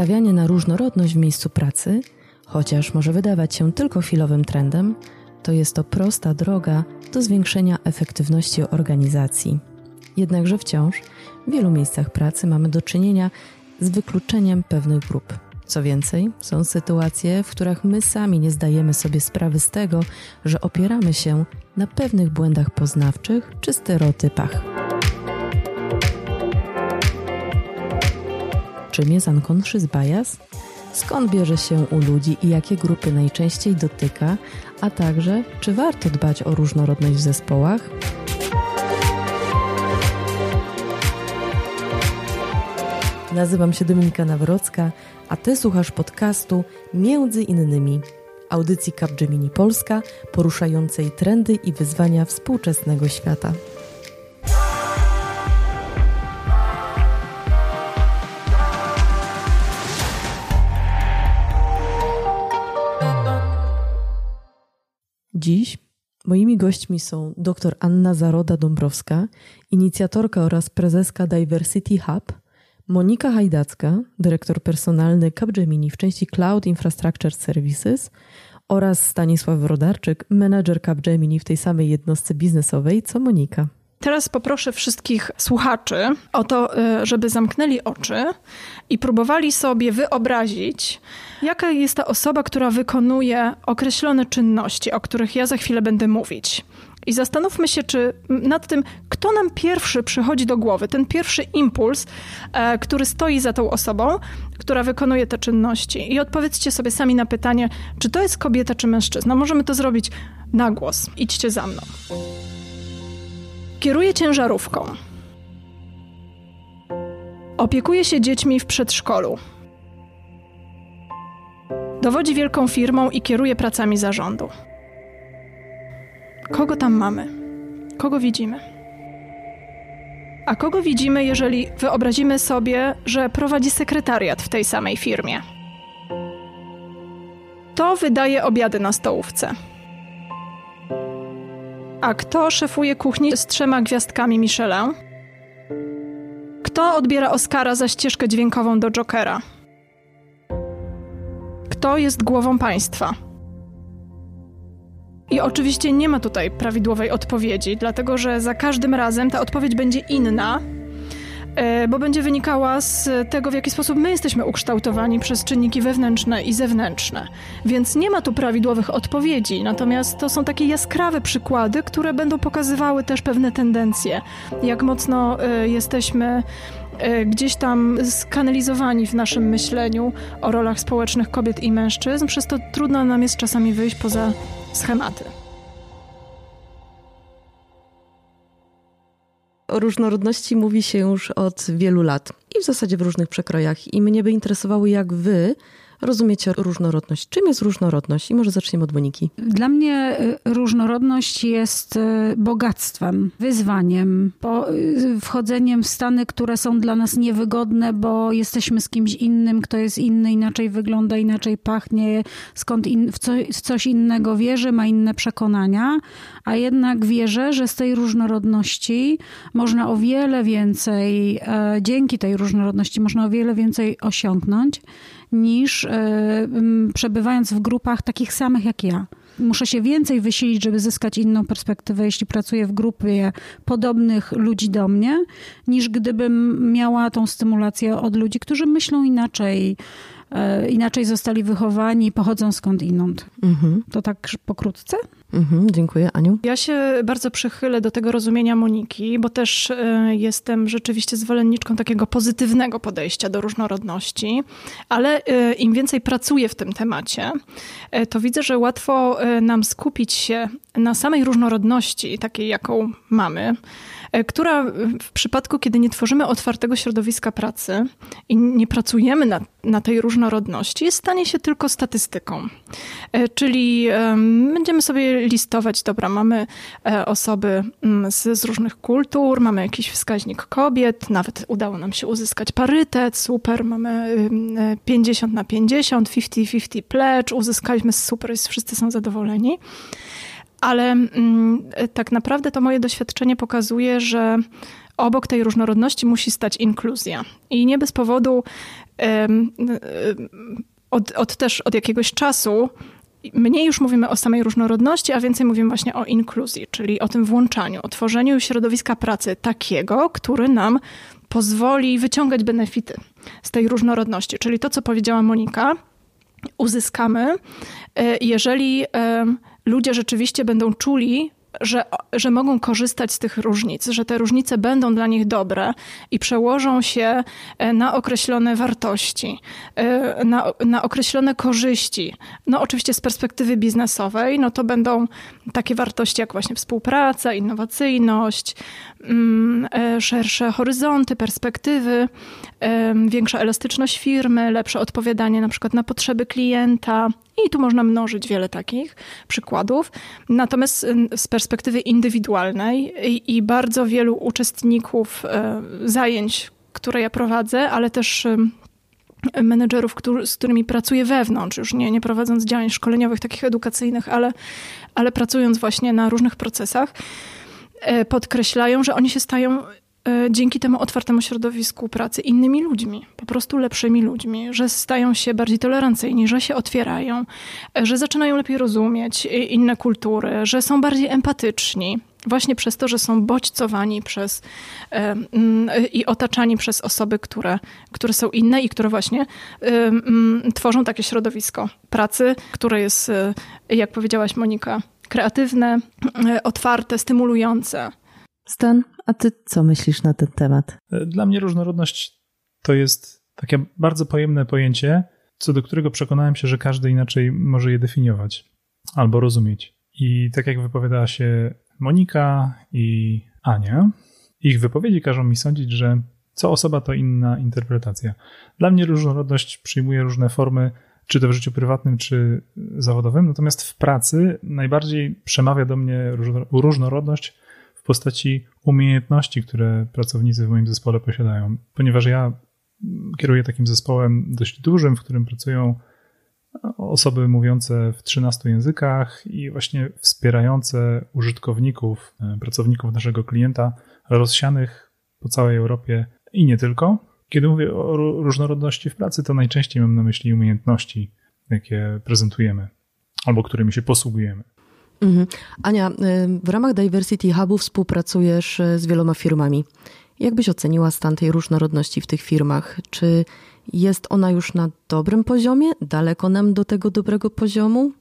Stawianie na różnorodność w miejscu pracy, chociaż może wydawać się tylko chwilowym trendem, to jest to prosta droga do zwiększenia efektywności organizacji. Jednakże wciąż w wielu miejscach pracy mamy do czynienia z wykluczeniem pewnych grup. Co więcej, są sytuacje, w których my sami nie zdajemy sobie sprawy z tego, że opieramy się na pewnych błędach poznawczych czy stereotypach. Czym jest unconscious bias? Skąd bierze się u ludzi i jakie grupy najczęściej dotyka, a także czy warto dbać o różnorodność w zespołach? Nazywam się Dominika Nawrocka, a Ty słuchasz podcastu Między innymi audycji Capgemini Polska poruszającej trendy i wyzwania współczesnego świata. Dziś moimi gośćmi są dr Anna Zaroda-Dąbrowska, inicjatorka oraz prezeska Diversity Hub, Monika Hajdacka, dyrektor personalny Capgemini w części Cloud Infrastructure Services oraz Stanisław Rodarczyk, menedżer Capgemini w tej samej jednostce biznesowej co Monika. Teraz poproszę wszystkich słuchaczy o to, y, żeby zamknęli oczy i próbowali sobie wyobrazić, jaka jest ta osoba, która wykonuje określone czynności, o których ja za chwilę będę mówić. I zastanówmy się, czy nad tym, kto nam pierwszy przychodzi do głowy, ten pierwszy impuls, e, który stoi za tą osobą, która wykonuje te czynności. I odpowiedzcie sobie sami na pytanie, czy to jest kobieta, czy mężczyzna. Możemy to zrobić na głos. Idźcie za mną. Kieruje ciężarówką. Opiekuje się dziećmi w przedszkolu. Dowodzi wielką firmą i kieruje pracami zarządu. Kogo tam mamy? Kogo widzimy? A kogo widzimy, jeżeli wyobrazimy sobie, że prowadzi sekretariat w tej samej firmie? To wydaje obiady na stołówce. A kto szefuje kuchni z trzema gwiazdkami Michelin? Kto odbiera Oscara za ścieżkę dźwiękową do Jokera? Kto jest głową państwa? I oczywiście nie ma tutaj prawidłowej odpowiedzi, dlatego że za każdym razem ta odpowiedź będzie inna, bo będzie wynikała z tego, w jaki sposób my jesteśmy ukształtowani przez czynniki wewnętrzne i zewnętrzne. Więc nie ma tu prawidłowych odpowiedzi, natomiast to są takie jaskrawe przykłady, które będą pokazywały też pewne tendencje, jak mocno e, jesteśmy e, gdzieś tam skanalizowani w naszym myśleniu o rolach społecznych kobiet i mężczyzn, przez to trudno nam jest czasami wyjść poza schematy. O różnorodności mówi się już od wielu lat i w zasadzie w różnych przekrojach. I mnie by interesowało, jak wy rozumiecie różnorodność. Czym jest różnorodność? I może zaczniemy od Moniki. Dla mnie y, różnorodność jest y, bogactwem, wyzwaniem, y, wchodzeniem w stany, które są dla nas niewygodne, bo jesteśmy z kimś innym, kto jest inny, inaczej wygląda, inaczej pachnie, skąd in, w, co, w coś innego wierzy, ma inne przekonania, a jednak wierzę, że z tej różnorodności można o wiele więcej, e, dzięki tej różnorodności można o wiele więcej osiągnąć niż e, przebywając w grupach takich samych jak ja. Muszę się więcej wysilić, żeby zyskać inną perspektywę, jeśli pracuję w grupie podobnych ludzi do mnie, niż gdybym miała tą stymulację od ludzi, którzy myślą inaczej, inaczej zostali wychowani i pochodzą skąd inąd. Mhm. To tak pokrótce? Mhm, dziękuję. Aniu? Ja się bardzo przychylę do tego rozumienia Moniki, bo też y, jestem rzeczywiście zwolenniczką takiego pozytywnego podejścia do różnorodności, ale y, im więcej pracuję w tym temacie, to widzę, że łatwo nam skupić się na samej różnorodności, takiej jaką mamy, E, która w przypadku, kiedy nie tworzymy otwartego środowiska pracy i nie pracujemy na, na tej różnorodności, stanie się tylko statystyką. E, czyli będziemy sobie listować, dobra, mamy e, osoby mm, z, z różnych kultur, mamy jakiś wskaźnik kobiet, nawet udało nam się uzyskać parytet, super, mamy 50 na 50, 50-50 pledge, uzyskaliśmy super, wszyscy są zadowoleni ale mm, tak naprawdę to moje doświadczenie pokazuje, że obok tej różnorodności musi stać inkluzja. I nie bez powodu od, od też od jakiegoś czasu mniej już mówimy o samej różnorodności, a więcej mówimy właśnie o inkluzji, czyli o tym włączaniu, o tworzeniu środowiska pracy takiego, który nam pozwoli wyciągać benefity z tej różnorodności. Czyli to, co powiedziała Monika, uzyskamy, e, jeżeli ludzie rzeczywiście będą czuli, że, że mogą korzystać z tych różnic, że te różnice będą dla nich dobre i przełożą się e, na określone wartości, e, na, na określone korzyści. No oczywiście z perspektywy biznesowej, no to będą takie wartości jak właśnie współpraca, innowacyjność, mm, e, szersze horyzonty, perspektywy, większa elastyczność firmy, lepsze odpowiadanie na przykład na potrzeby klienta, i tu można mnożyć wiele takich przykładów. Natomiast z perspektywy indywidualnej i, i bardzo wielu uczestników e, zajęć, które ja prowadzę, ale też menedżerów, który, z którymi pracuję wewnątrz, już nie, nie prowadząc działań szkoleniowych, takich edukacyjnych, ale, ale pracując właśnie na różnych procesach, e, podkreślają, że oni się stają dzięki temu otwartemu środowisku pracy innymi ludźmi, po prostu lepszymi ludźmi, że stają się bardziej tolerancyjni, że się otwierają, e, że zaczynają lepiej rozumieć inne kultury, że są bardziej empatyczni. Właśnie przez to, że są bodźcowani przez e, i otaczani przez osoby, które, które są inne i które właśnie tworzą takie środowisko pracy, które jest, jak powiedziałaś Monika, kreatywne, otwarte, stymulujące. Stan, a ty co myślisz na ten temat? Dla mnie różnorodność to jest takie bardzo pojemne pojęcie, co do którego przekonałem się, że każdy inaczej może je definiować albo rozumieć. I tak jak wypowiadała się Monika i Ania, ich wypowiedzi każą mi sądzić, że co osoba to inna interpretacja. Dla mnie różnorodność przyjmuje różne formy, czy to w życiu prywatnym, czy zawodowym, natomiast w pracy najbardziej przemawia do mnie różnorodność postaci umiejętności, które pracownicy w moim zespole posiadają. Ponieważ ja kieruję takim zespołem dość dużym, w którym pracują osoby mówiące w 13 językach i właśnie wspierające użytkowników, e, pracowników naszego klienta rozsianych po całej Europie i nie tylko. Kiedy mówię o różnorodności w pracy, to najczęściej mam na myśli umiejętności, jakie prezentujemy albo którymi się posługujemy. Mhm. Ania, y, w ramach Diversity Hubu współpracujesz y, z wieloma firmami. Jak byś oceniła stan tej różnorodności w tych firmach? Czy jest ona już na dobrym poziomie? Daleko nam do tego dobrego poziomu?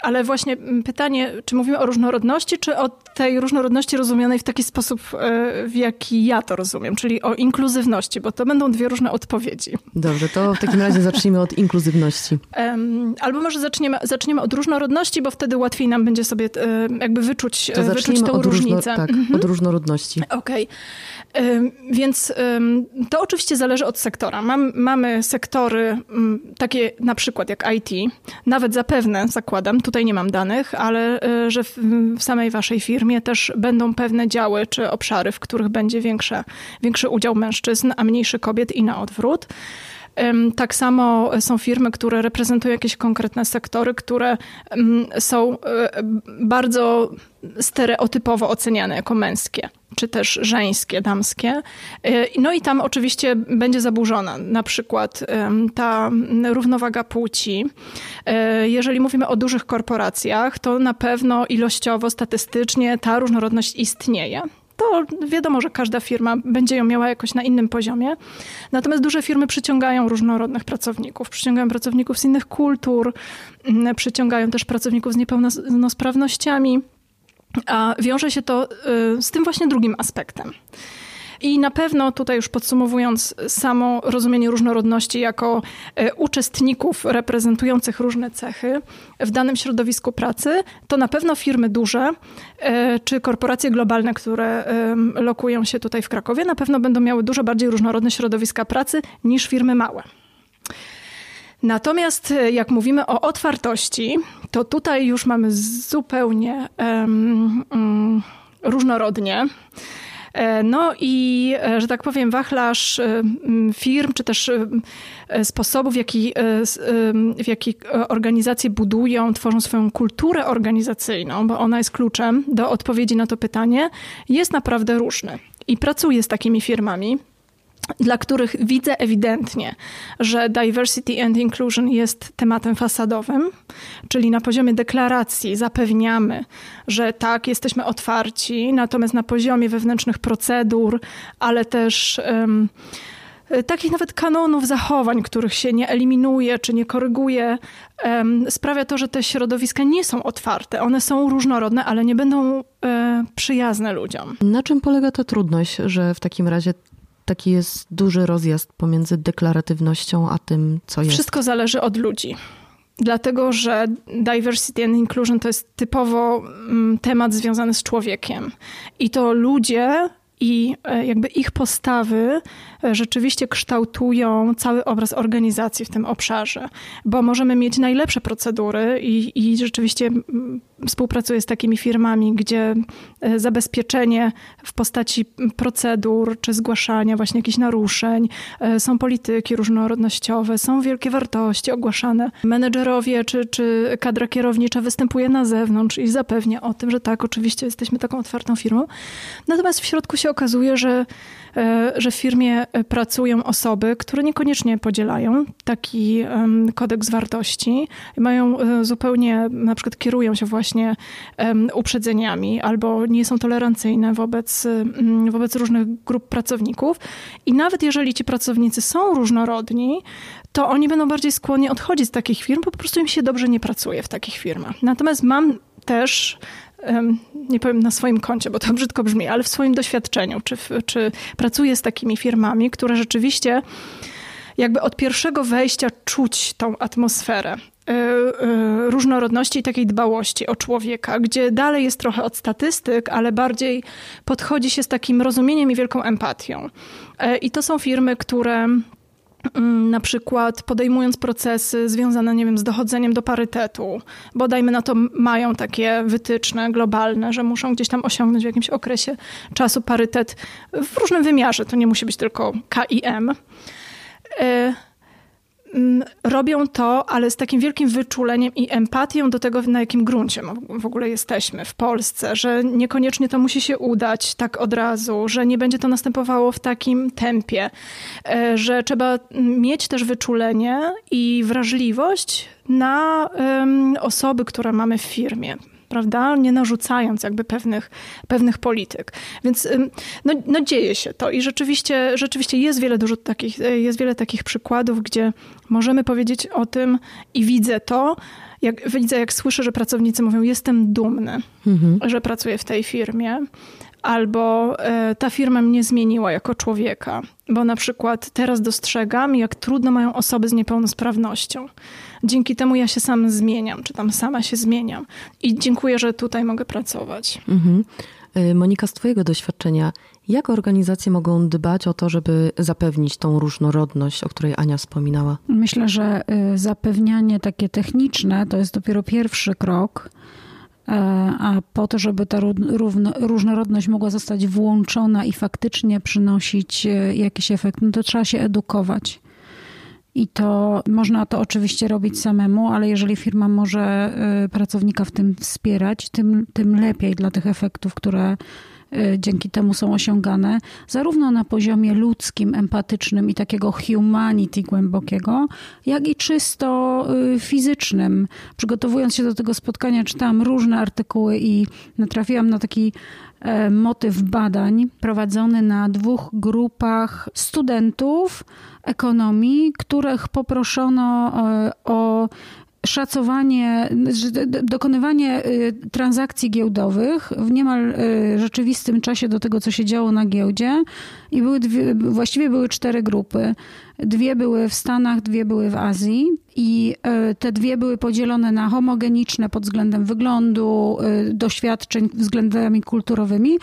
Ale właśnie mm, pytanie, czy mówimy o różnorodności, czy o tej różnorodności rozumianej w taki sposób, e, w jaki ja to rozumiem, czyli o inkluzywności, bo to będą dwie różne odpowiedzi. Dobrze, to w takim razie zacznijmy od inkluzywności. Albo może zaczniemy, zaczniemy od różnorodności, bo wtedy łatwiej nam będzie sobie e, jakby wyczuć, to e, wyczuć tą od różnicę. Tak, mhm. od różnorodności. Okej. Okay. Więc to oczywiście zależy od sektora. Mam, mamy sektory takie na przykład jak IT, nawet zapewne zakładam, tutaj nie mam danych, ale e, że w, w samej waszej firmie też będą pewne działy czy obszary, w których będzie większe, większy udział mężczyzn, a mniejszy kobiet i na odwrót. Tak samo są firmy, które reprezentują jakieś konkretne sektory, które są e, bardzo stereotypowo oceniane jako męskie, czy też żeńskie, damskie. E, no i tam oczywiście będzie zaburzona na przykład ta równowaga płci. E, jeżeli mówimy o dużych korporacjach, to na pewno ilościowo, statystycznie ta różnorodność istnieje to wiadomo, że każda firma będzie ją miała jakoś na innym poziomie. Natomiast duże firmy przyciągają różnorodnych pracowników, przyciągają pracowników z innych kultur, przyciągają też pracowników z niepełnosprawnościami. A wiąże się to y, z tym właśnie drugim aspektem. I na pewno tutaj już podsumowując samo rozumienie różnorodności jako e, uczestników reprezentujących różne cechy w danym środowisku pracy, to na pewno firmy duże e, czy korporacje globalne, które lokują się tutaj w Krakowie, na pewno będą miały dużo bardziej różnorodne środowiska pracy niż firmy małe. Natomiast e, jak mówimy o otwartości, to tutaj już mamy zupełnie um, um, różnorodnie. E, no i, e, że tak powiem, wachlarz firm, czy też sposobów, w jaki, w jaki organizacje budują, tworzą swoją kulturę organizacyjną, bo ona jest kluczem do odpowiedzi na to pytanie, jest naprawdę różny. I pracuję z takimi firmami. Dla których widzę ewidentnie, że diversity and inclusion jest tematem fasadowym, czyli na poziomie deklaracji zapewniamy, że tak, jesteśmy otwarci, natomiast na poziomie wewnętrznych procedur, ale też. Um, takich nawet kanonów zachowań, których się nie eliminuje czy nie koryguje, sprawia to, że te środowiska nie są otwarte. One są różnorodne, ale nie będą e, przyjazne ludziom. Na czym polega ta trudność, że w takim razie taki jest duży rozjazd pomiędzy deklaratywnością a tym, co jest. Wszystko zależy od ludzi. Dlatego, że diversity and inclusion to jest typowo mm, temat związany z człowiekiem. I to ludzie i e, jakby ich postawy e, rzeczywiście kształtują cały obraz organizacji w tym obszarze, bo możemy mieć najlepsze procedury i, i rzeczywiście współpracuję z takimi firmami, gdzie e, zabezpieczenie w postaci procedur czy zgłaszania właśnie jakichś naruszeń, są polityki różnorodnościowe, są wielkie wartości ogłaszane. Menedżerowie czy, czy kadra kierownicza występuje na zewnątrz i zapewnia o tym, że tak, oczywiście jesteśmy taką otwartą firmą. Natomiast w środku się się okazuje, że, e, że w firmie pracują osoby, które niekoniecznie podzielają taki kodeks wartości, mają e, zupełnie, na przykład kierują się właśnie uprzedzeniami albo nie są tolerancyjne wobec, wobec różnych grup pracowników. I nawet jeżeli ci pracownicy są różnorodni, to oni będą bardziej skłonni odchodzić z takich firm, bo po prostu im się dobrze nie pracuje w takich firmach. Natomiast mam też nie powiem na swoim koncie, bo to brzydko brzmi, ale w swoim doświadczeniu, czy, czy pracuję z takimi firmami, które rzeczywiście jakby od pierwszego wejścia czuć tą atmosferę e, e, różnorodności i takiej dbałości o człowieka, gdzie dalej jest trochę od statystyk, ale bardziej podchodzi się z takim rozumieniem i wielką empatią. E, I to są firmy, które na przykład podejmując procesy związane, nie wiem, z dochodzeniem do parytetu, bo dajmy na to mają takie wytyczne globalne, że muszą gdzieś tam osiągnąć w jakimś okresie czasu parytet w różnym wymiarze, to nie musi być tylko KIM. Mm, robią to, ale z takim wielkim wyczuleniem i empatią do tego, na jakim gruncie w ogóle jesteśmy w Polsce, że niekoniecznie to musi się udać tak od razu, że nie będzie to następowało w takim tempie, e, że trzeba mieć też wyczulenie i wrażliwość na osoby, które mamy w firmie prawda? Nie narzucając jakby pewnych, pewnych polityk. Więc no, no dzieje się to i rzeczywiście, rzeczywiście jest wiele dużo takich, jest wiele takich przykładów, gdzie możemy powiedzieć o tym i widzę to, jak, widzę, jak słyszę, że pracownicy mówią, jestem dumny, mhm. że pracuję w tej firmie, albo e, ta firma mnie zmieniła jako człowieka, bo na przykład teraz dostrzegam, jak trudno mają osoby z niepełnosprawnością. Dzięki temu ja się sam zmieniam, czy tam sama się zmieniam. I dziękuję, że tutaj mogę pracować. Mhm. E, Monika, z Twojego doświadczenia, jak organizacje mogą dbać o to, żeby zapewnić tą różnorodność, o której Ania wspominała? Myślę, że y, zapewnianie takie techniczne to jest dopiero pierwszy krok. E, a po to, żeby ta różnorodność mogła zostać włączona i faktycznie przynosić e, jakiś efekt, no to trzeba się edukować. I to można to oczywiście robić samemu, ale jeżeli firma może e, pracownika w tym wspierać, tym, tym lepiej dla tych efektów, które Y, dzięki temu są osiągane, zarówno na poziomie ludzkim, empatycznym i takiego humanity głębokiego, jak i czysto y, fizycznym. Przygotowując się do tego spotkania, czytałam różne artykuły i natrafiłam na taki motyw badań prowadzony na dwóch grupach studentów ekonomii, których poproszono e, o szacowanie, dokonywanie y, transakcji giełdowych w niemal y, rzeczywistym czasie do tego, co się działo na giełdzie. I były dwie, właściwie były cztery grupy. Dwie były w Stanach, dwie były w Azji. I y, te dwie były podzielone na homogeniczne pod względem wyglądu, doświadczeń względami kulturowymi,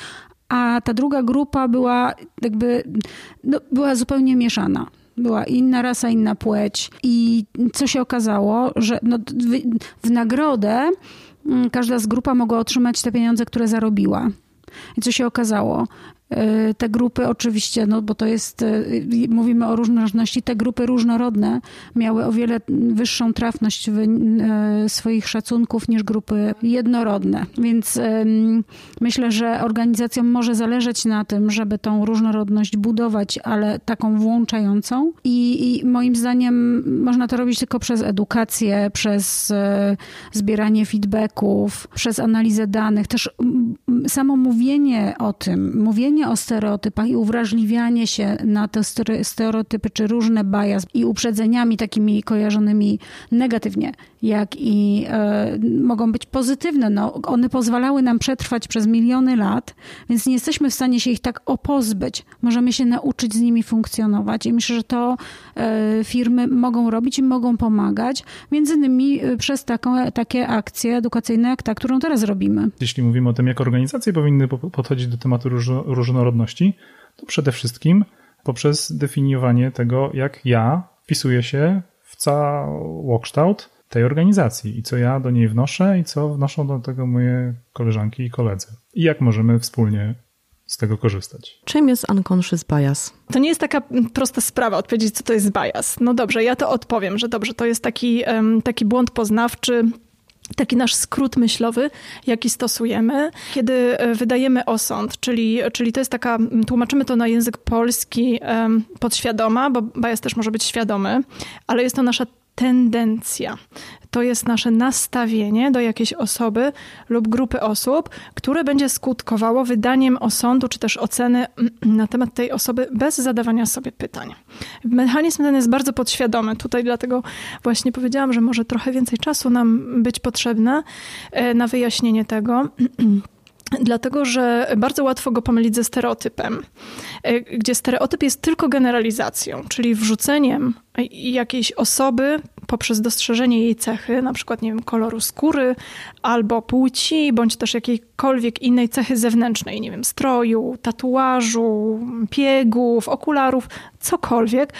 a ta druga grupa była jakby no, była zupełnie mieszana była inna rasa, inna płeć. I co się okazało, że no, w, w nagrodę mm, każda z grupa mogła otrzymać te pieniądze, które zarobiła. I co się okazało? E, te grupy oczywiście, no bo to jest, e, mówimy o różnorodności, te grupy różnorodne miały o wiele wyższą trafność e, swoich szacunków niż grupy jednorodne. Więc myślę, że organizacjom może zależeć na tym, żeby tą różnorodność budować, ale taką włączającą. I, i moim zdaniem można to robić tylko przez edukację, przez zbieranie feedbacków, przez analizę danych. Też samo mówienie o tym, mówienie o stereotypach i uwrażliwianie się na te stereotypy czy różne bias i uprzedzeniami takimi kojarzonymi negatywnie, jak i e, mogą być pozytywne. No, one pozwalały nam przetrwać przez miliony lat, więc nie jesteśmy w stanie się ich tak opozbyć. Możemy się nauczyć z nimi funkcjonować i myślę, że to e, firmy mogą robić i mogą pomagać, między innymi e, przez taką, takie akcje edukacyjne jak ta, którą teraz robimy. Jeśli mówimy o tym, jak organizacje powinny podchodzić do tematu różnorodności, różnorodności, to przede wszystkim poprzez definiowanie tego, jak ja wpisuję się w całokształt tej organizacji i co ja do niej wnoszę i co wnoszą do tego moje koleżanki i koledzy. I jak możemy wspólnie z tego korzystać. Czym jest unconscious bias? To nie jest taka prosta sprawa odpowiedzieć, co to jest bias. No dobrze, ja to odpowiem, że dobrze, to jest taki, taki błąd poznawczy, taki nasz skrót myślowy, jaki stosujemy, kiedy e, wydajemy osąd, czyli, czyli to jest taka, tłumaczymy to na język polski podświadoma, bo bias też może być świadomy, ale jest to nasza tendencja. To jest nasze nastawienie do jakiejś osoby lub grupy osób, które będzie skutkowało wydaniem osądu czy też oceny na temat tej osoby bez zadawania sobie pytań. Mechanizm ten jest bardzo podświadomy. Tutaj dlatego właśnie powiedziałam, że może trochę więcej czasu nam być potrzebne e, na wyjaśnienie tego. Dlatego, że bardzo łatwo go pomylić ze stereotypem, e, gdzie stereotyp jest tylko generalizacją, czyli wrzuceniem jakiejś osoby poprzez dostrzeżenie jej cechy, na przykład, nie wiem, koloru skóry albo płci, bądź też jakiejkolwiek innej cechy zewnętrznej, nie wiem, stroju, tatuażu, piegów, okularów, cokolwiek,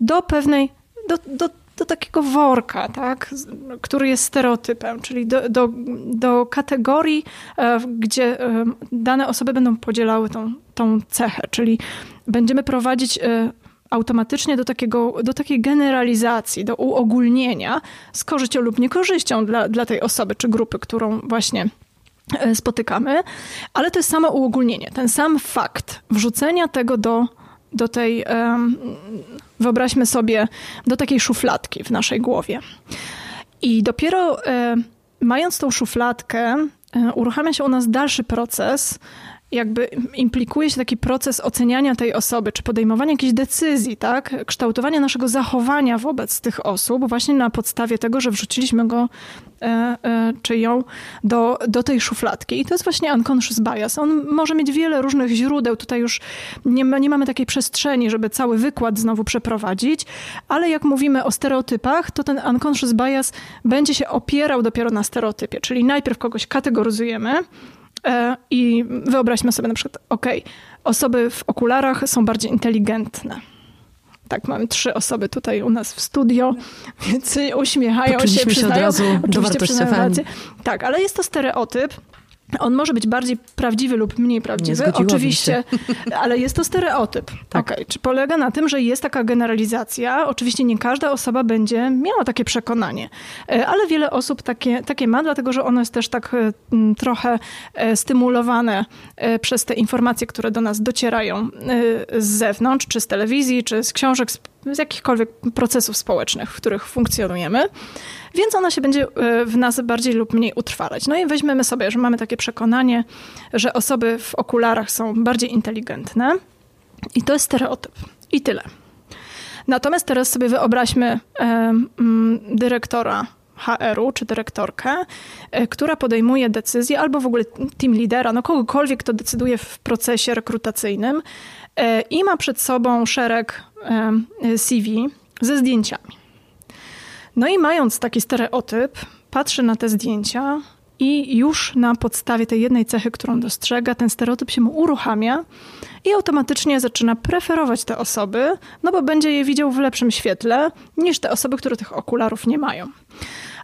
do pewnej, do, do do takiego worka, tak, który jest stereotypem, czyli do, do, do kategorii, e, gdzie e, dane osoby będą podzielały tą, tą cechę, czyli będziemy prowadzić e, automatycznie do, takiego, do takiej generalizacji, do uogólnienia z korzyścią lub niekorzyścią dla, dla tej osoby czy grupy, którą właśnie spotykamy, ale to jest samo uogólnienie, ten sam fakt wrzucenia tego do do tej, wyobraźmy sobie, do takiej szufladki w naszej głowie. I dopiero mając tą szufladkę, uruchamia się u nas dalszy proces jakby implikuje się taki proces oceniania tej osoby, czy podejmowania jakichś decyzji, tak? Kształtowania naszego zachowania wobec tych osób, właśnie na podstawie tego, że wrzuciliśmy go e, e, czy ją do, do tej szufladki. I to jest właśnie unconscious bias. On może mieć wiele różnych źródeł. Tutaj już nie, nie mamy takiej przestrzeni, żeby cały wykład znowu przeprowadzić, ale jak mówimy o stereotypach, to ten unconscious bias będzie się opierał dopiero na stereotypie, czyli najpierw kogoś kategoryzujemy, I wyobraźmy sobie na przykład, ok, osoby w okularach są bardziej inteligentne. Tak, mamy trzy osoby tutaj u nas w studio, więc uśmiechają się, przyznają. się od razu do wartości Tak, ale jest to stereotyp, on może być bardziej prawdziwy lub mniej prawdziwy, oczywiście, ale jest to stereotyp. Tak. Okay. Czy polega na tym, że jest taka generalizacja? Oczywiście nie każda osoba będzie miała takie przekonanie, e, ale wiele osób takie, takie ma, dlatego że ono jest też tak e, trochę e, stymulowane przez te informacje, które do nas docierają z zewnątrz, czy z telewizji, czy z książek, z jakichkolwiek procesów społecznych, w których funkcjonujemy więc ona się będzie e, w nas bardziej lub mniej utrwalać. No i weźmiemy sobie, że mamy takie przekonanie, że osoby w okularach są bardziej inteligentne i to jest stereotyp. I tyle. Natomiast teraz sobie wyobraźmy e, dyrektora HR-u czy dyrektorkę, e, która podejmuje decyzję, albo w ogóle team lidera, no kogokolwiek, kto decyduje w procesie rekrutacyjnym i ma przed sobą szereg CV ze zdjęciami. No i mając taki stereotyp, patrzy na te zdjęcia i już na podstawie tej jednej cechy, którą dostrzega, ten stereotyp się mu uruchamia i automatycznie zaczyna preferować te osoby, no bo będzie je widział w lepszym świetle niż te osoby, które tych okularów nie mają.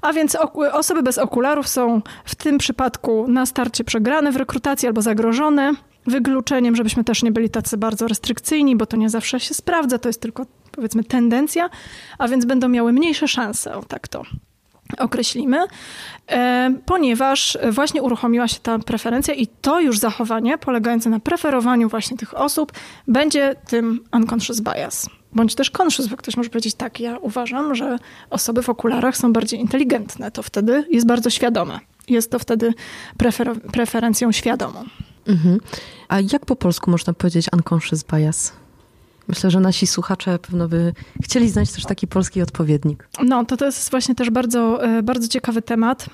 A więc osoby bez okularów są w tym przypadku na starcie przegrane w rekrutacji albo zagrożone. Wykluczeniem, żebyśmy też nie byli tacy bardzo restrykcyjni, bo to nie zawsze się sprawdza, to jest tylko powiedzmy tendencja, a więc będą miały mniejsze szanse, o tak to określimy, e, ponieważ właśnie uruchomiła się ta preferencja i to już zachowanie polegające na preferowaniu właśnie tych osób będzie tym unconscious bias. Bądź też conscious, bo ktoś może powiedzieć, tak, ja uważam, że osoby w okularach są bardziej inteligentne. To wtedy jest bardzo świadome. Jest to wtedy prefer preferencją świadomą. Mhm. A jak po polsku można powiedzieć unconscious bias? Myślę, że nasi słuchacze pewno by chcieli znać też taki polski odpowiednik. No, to to jest właśnie też bardzo, e, bardzo ciekawy temat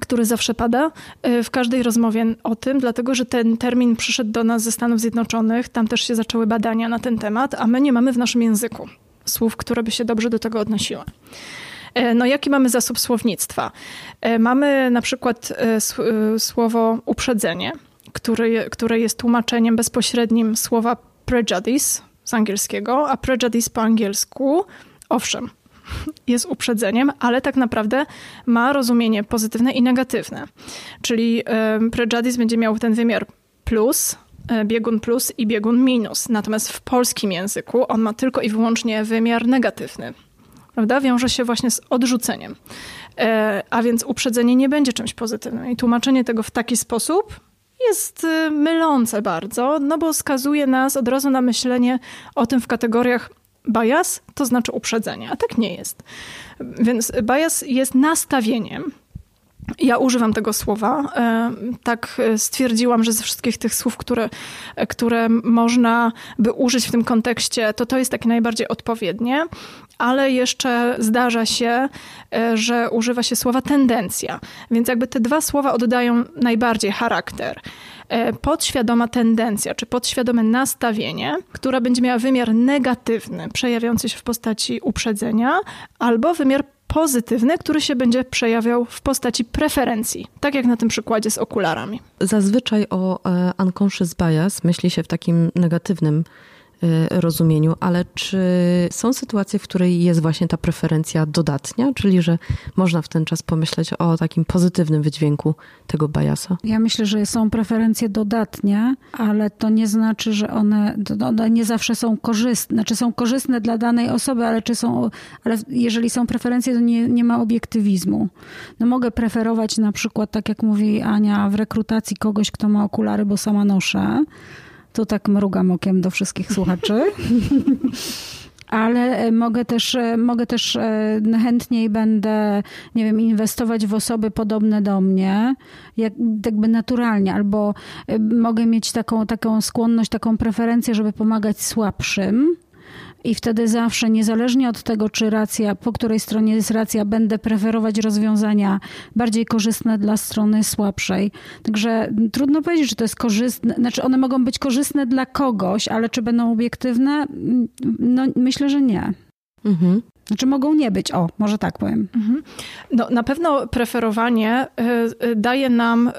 który zawsze pada e, w każdej rozmowie o tym, dlatego że ten termin przyszedł do nas ze Stanów Zjednoczonych, tam też się zaczęły badania na ten temat, a my nie mamy w naszym języku słów, które by się dobrze do tego odnosiły. E, no jaki mamy zasób słownictwa? Mamy na przykład słowo uprzedzenie, które, które jest tłumaczeniem bezpośrednim słowa prejudice, z angielskiego, a prejudice po angielsku, owszem, jest uprzedzeniem, ale tak naprawdę ma rozumienie pozytywne i negatywne. Czyli prejudice będzie miał ten wymiar plus, e, biegun plus i biegun minus. Natomiast w polskim języku on ma tylko i wyłącznie wymiar negatywny. Prawda? Wiąże się właśnie z odrzuceniem. E, a więc uprzedzenie nie będzie czymś pozytywnym. I tłumaczenie tego w taki sposób jest y, mylące bardzo, no bo skazuje nas od razu na myślenie o tym w kategoriach bias, to znaczy uprzedzenie, a tak nie jest. Więc bias jest nastawieniem, ja używam tego słowa. E, tak stwierdziłam, że ze wszystkich tych słów, które, które można by użyć w tym kontekście, to to jest takie najbardziej odpowiednie, ale jeszcze zdarza się, e, że używa się słowa tendencja. Więc jakby te dwa słowa oddają najbardziej charakter. E, podświadoma tendencja, czy podświadome nastawienie, która będzie miała wymiar negatywny, przejawiający się w postaci uprzedzenia, albo wymiar pozytywny, który się będzie przejawiał w postaci preferencji, tak jak na tym przykładzie z okularami. Zazwyczaj o e, unconscious bias myśli się w takim negatywnym rozumieniu, ale czy są sytuacje, w której jest właśnie ta preferencja dodatnia, czyli że można w ten czas pomyśleć o takim pozytywnym wydźwięku tego bajasa? Ja myślę, że są preferencje dodatnie, ale to nie znaczy, że one, one nie zawsze są korzystne. Znaczy są korzystne dla danej osoby, ale czy są, ale jeżeli są preferencje, to nie, nie ma obiektywizmu. No mogę preferować na przykład, tak jak mówi Ania, w rekrutacji kogoś, kto ma okulary, bo sama noszę, tu tak mrugam okiem do wszystkich słuchaczy. ale e, mogę też, e, mogę też e, chętniej będę, nie wiem, inwestować w osoby podobne do mnie, jak, jakby naturalnie, albo mogę mieć taką, taką skłonność, taką preferencję, żeby pomagać słabszym i wtedy zawsze, niezależnie od tego, czy racja, po której stronie jest racja, będę preferować rozwiązania bardziej korzystne dla strony słabszej. Także trudno powiedzieć, czy to jest korzystne, znaczy one mogą być korzystne dla kogoś, ale czy będą obiektywne? No myślę, że nie. Mhm. Znaczy mogą nie być, o, może tak powiem. Mhm. No, na pewno preferowanie y, y, daje nam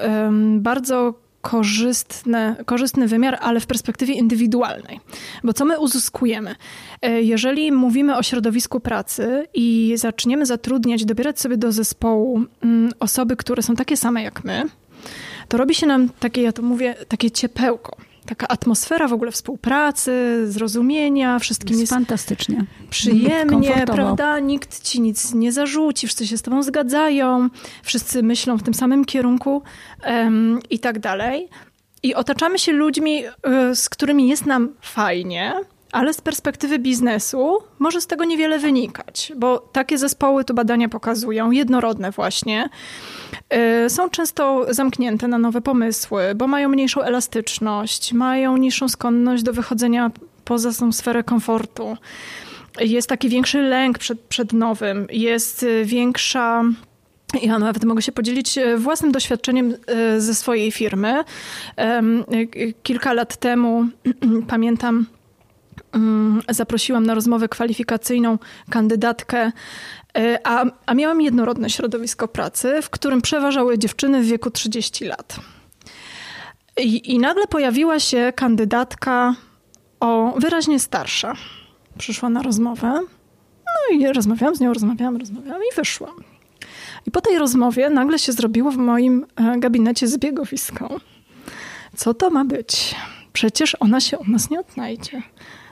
bardzo korzystne, korzystny wymiar, ale w perspektywie indywidualnej. Bo co my uzyskujemy? E, jeżeli mówimy o środowisku pracy i zaczniemy zatrudniać, dobierać sobie do zespołu mm, osoby, które są takie same jak my, to robi się nam takie, ja to mówię, takie ciepełko taka atmosfera w ogóle współpracy, zrozumienia, wszystkim jest, jest fantastycznie. Przyjemnie, prawda? Nikt ci nic nie zarzuci, wszyscy się z tobą zgadzają, wszyscy myślą w tym samym kierunku um, i tak dalej. I otaczamy się ludźmi, y, z którymi jest nam fajnie, ale z perspektywy biznesu może z tego niewiele wynikać, bo takie zespoły tu badania pokazują, jednorodne właśnie, y, są często zamknięte na nowe pomysły, bo mają mniejszą elastyczność, mają niższą skłonność do wychodzenia poza tą sferę komfortu. Jest taki większy lęk przed, przed nowym, jest y, większa ja nawet mogę się podzielić y, własnym doświadczeniem ze swojej firmy. Kilka lat temu pamiętam, zaprosiłam na rozmowę kwalifikacyjną kandydatkę, e, a, a miałam jednorodne środowisko pracy, w którym przeważały dziewczyny w wieku 30 lat. I, I nagle pojawiła się kandydatka o wyraźnie starsza. Przyszła na rozmowę. No i rozmawiałam z nią, rozmawiałam, rozmawiałam i wyszłam. I po tej rozmowie nagle się zrobiło w moim e, gabinecie zbiegowisko. Co to ma być? Przecież ona się u nas nie odnajdzie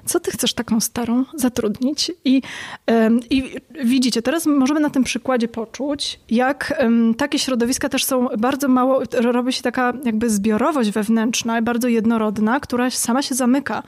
co ty chcesz taką starą zatrudnić? I, i widzicie, teraz możemy na tym przykładzie poczuć, jak takie środowiska też są bardzo mało, robi się taka jakby zbiorowość wewnętrzna, bardzo jednorodna, która sama się zamyka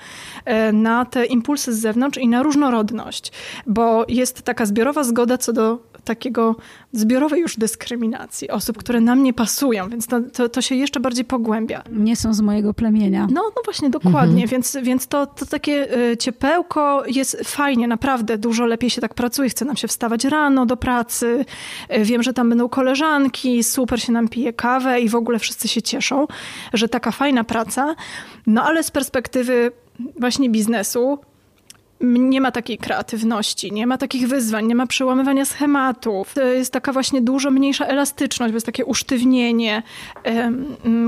e, na te impulsy z zewnątrz i na różnorodność, bo jest taka zbiorowa zgoda co do takiego zbiorowej już dyskryminacji osób, które nam nie pasują, więc to, to, to, się jeszcze bardziej pogłębia. Nie są z mojego plemienia. No, no właśnie, dokładnie, mhm. więc, więc to, to takie y, ciepełko jest fajnie, naprawdę dużo lepiej się tak pracuje, chce nam się wstawać rano do pracy, y, wiem, że tam będą koleżanki, super się nam pije kawę i w ogóle wszyscy się cieszą, że taka fajna praca, no ale z perspektywy właśnie biznesu, nie ma takiej kreatywności, nie ma takich wyzwań, nie ma przełamywania schematów. To jest taka właśnie dużo mniejsza elastyczność, bo jest takie usztywnienie